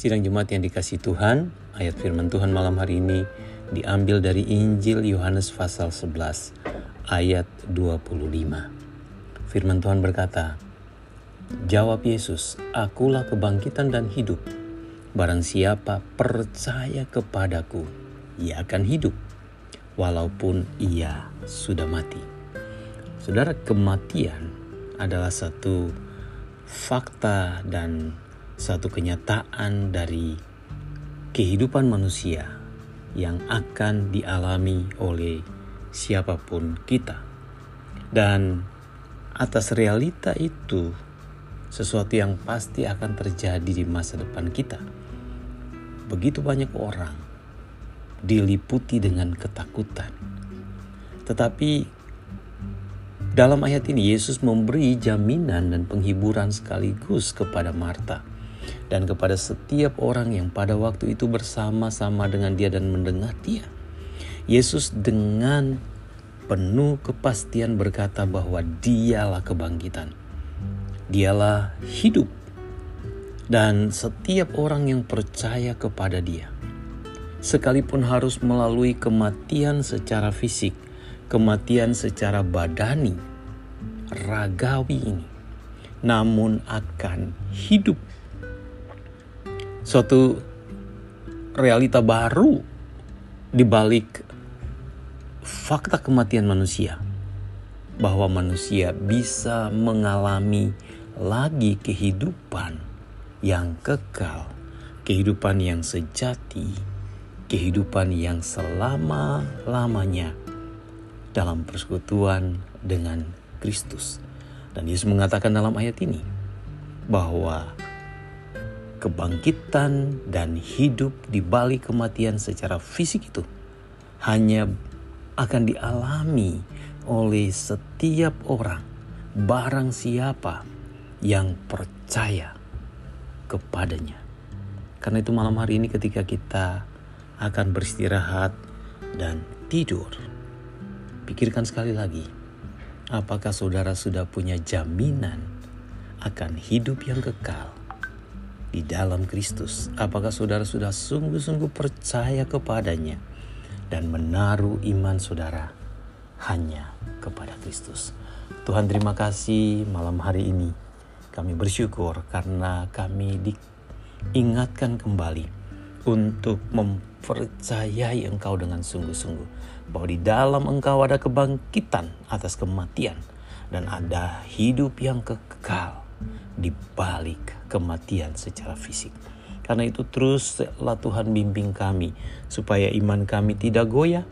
Sidang Jumat yang dikasih Tuhan, ayat firman Tuhan malam hari ini diambil dari Injil Yohanes pasal 11 ayat 25. Firman Tuhan berkata, Jawab Yesus, akulah kebangkitan dan hidup. Barang siapa percaya kepadaku, ia akan hidup, walaupun ia sudah mati. Saudara, kematian adalah satu fakta dan satu kenyataan dari kehidupan manusia yang akan dialami oleh siapa pun kita. Dan atas realita itu, sesuatu yang pasti akan terjadi di masa depan kita. Begitu banyak orang diliputi dengan ketakutan. Tetapi dalam ayat ini Yesus memberi jaminan dan penghiburan sekaligus kepada Marta dan kepada setiap orang yang pada waktu itu bersama-sama dengan dia dan mendengar dia. Yesus dengan penuh kepastian berkata bahwa dialah kebangkitan. Dialah hidup. Dan setiap orang yang percaya kepada dia, sekalipun harus melalui kematian secara fisik, kematian secara badani, ragawi ini, namun akan hidup suatu realita baru di balik fakta kematian manusia. Bahwa manusia bisa mengalami lagi kehidupan yang kekal, kehidupan yang sejati, kehidupan yang selama-lamanya dalam persekutuan dengan Kristus. Dan Yesus mengatakan dalam ayat ini bahwa kebangkitan dan hidup di balik kematian secara fisik itu hanya akan dialami oleh setiap orang, barang siapa yang percaya kepadanya. Karena itu malam hari ini ketika kita akan beristirahat dan tidur, pikirkan sekali lagi, apakah saudara sudah punya jaminan akan hidup yang kekal di dalam Kristus. Apakah saudara sudah sungguh-sungguh percaya kepadanya dan menaruh iman saudara hanya kepada Kristus? Tuhan terima kasih malam hari ini. Kami bersyukur karena kami diingatkan kembali untuk mempercayai Engkau dengan sungguh-sungguh. Bahwa di dalam Engkau ada kebangkitan atas kematian dan ada hidup yang kekal di balik kematian secara fisik. Karena itu teruslah Tuhan bimbing kami supaya iman kami tidak goyah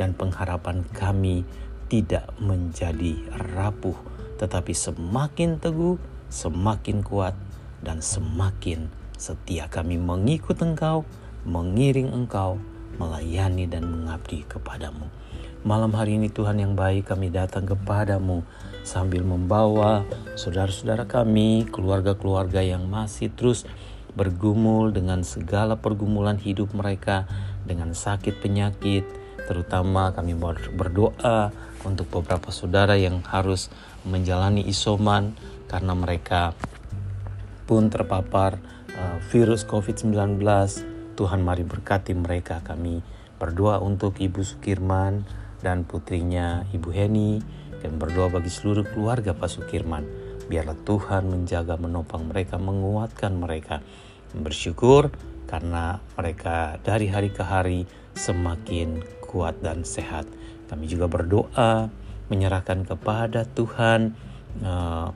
dan pengharapan kami tidak menjadi rapuh tetapi semakin teguh, semakin kuat dan semakin setia kami mengikut Engkau, mengiring Engkau, melayani dan mengabdi kepadamu. Malam hari ini Tuhan yang baik kami datang kepadamu sambil membawa saudara-saudara kami, keluarga-keluarga yang masih terus bergumul dengan segala pergumulan hidup mereka dengan sakit penyakit, terutama kami berdoa untuk beberapa saudara yang harus menjalani isoman karena mereka pun terpapar uh, virus COVID-19. Tuhan mari berkati mereka. Kami berdoa untuk Ibu Sukirman, dan putrinya Ibu Heni dan berdoa bagi seluruh keluarga Pak Sukirman. Biarlah Tuhan menjaga, menopang mereka, menguatkan mereka. Bersyukur karena mereka dari hari ke hari semakin kuat dan sehat. Kami juga berdoa menyerahkan kepada Tuhan uh,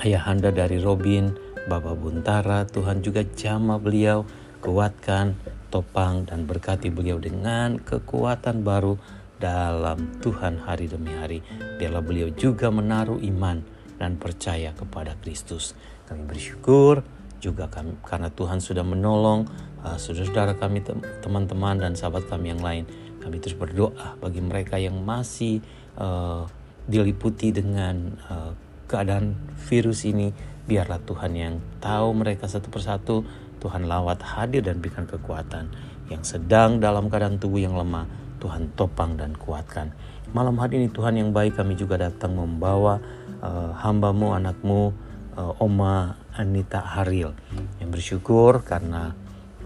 ayahanda dari Robin, Bapak Buntara, Tuhan juga jamah beliau, kuatkan, topang dan berkati beliau dengan kekuatan baru dalam Tuhan hari demi hari. Biarlah beliau juga menaruh iman dan percaya kepada Kristus. Kami bersyukur juga kami karena Tuhan sudah menolong uh, saudara-saudara kami teman-teman dan sahabat kami yang lain. Kami terus berdoa bagi mereka yang masih uh, diliputi dengan uh, keadaan virus ini. Biarlah Tuhan yang tahu mereka satu persatu, Tuhan lawat hadir dan berikan kekuatan yang sedang dalam keadaan tubuh yang lemah Tuhan topang dan kuatkan. Malam hari ini Tuhan yang baik kami juga datang membawa uh, hambamu, anakmu, uh, Oma Anita Haril yang bersyukur karena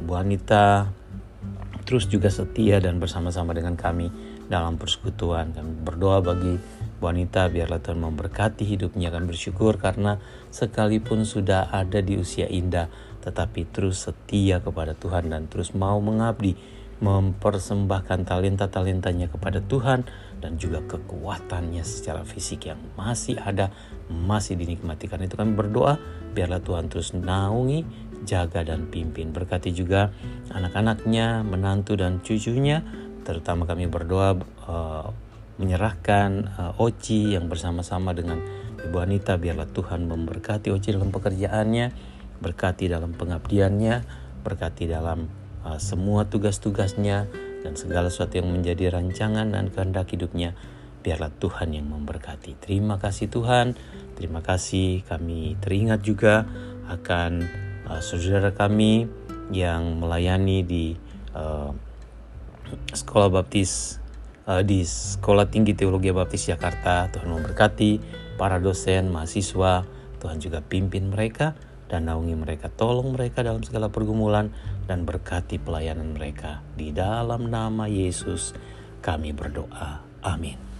Bu Anita terus juga setia dan bersama-sama dengan kami dalam persekutuan. Kami berdoa bagi Bu Anita biarlah Tuhan memberkati hidupnya. Kami bersyukur karena sekalipun sudah ada di usia indah tetapi terus setia kepada Tuhan dan terus mau mengabdi mempersembahkan talenta-talentanya kepada Tuhan dan juga kekuatannya secara fisik yang masih ada, masih dinikmati. Karena itu kami berdoa, biarlah Tuhan terus naungi, jaga dan pimpin. Berkati juga anak-anaknya, menantu dan cucunya, terutama kami berdoa uh, menyerahkan uh, Oci yang bersama-sama dengan Ibu Anita, biarlah Tuhan memberkati Oci dalam pekerjaannya, berkati dalam pengabdiannya, berkati dalam uh, semua tugas-tugasnya dan segala sesuatu yang menjadi rancangan dan kehendak hidupnya biarlah Tuhan yang memberkati. Terima kasih Tuhan. Terima kasih kami teringat juga akan uh, saudara kami yang melayani di uh, sekolah baptis uh, di Sekolah Tinggi Teologi Baptis Jakarta. Tuhan memberkati para dosen, mahasiswa. Tuhan juga pimpin mereka dan naungi mereka. Tolong mereka dalam segala pergumulan dan berkati pelayanan mereka. Di dalam nama Yesus kami berdoa. Amin.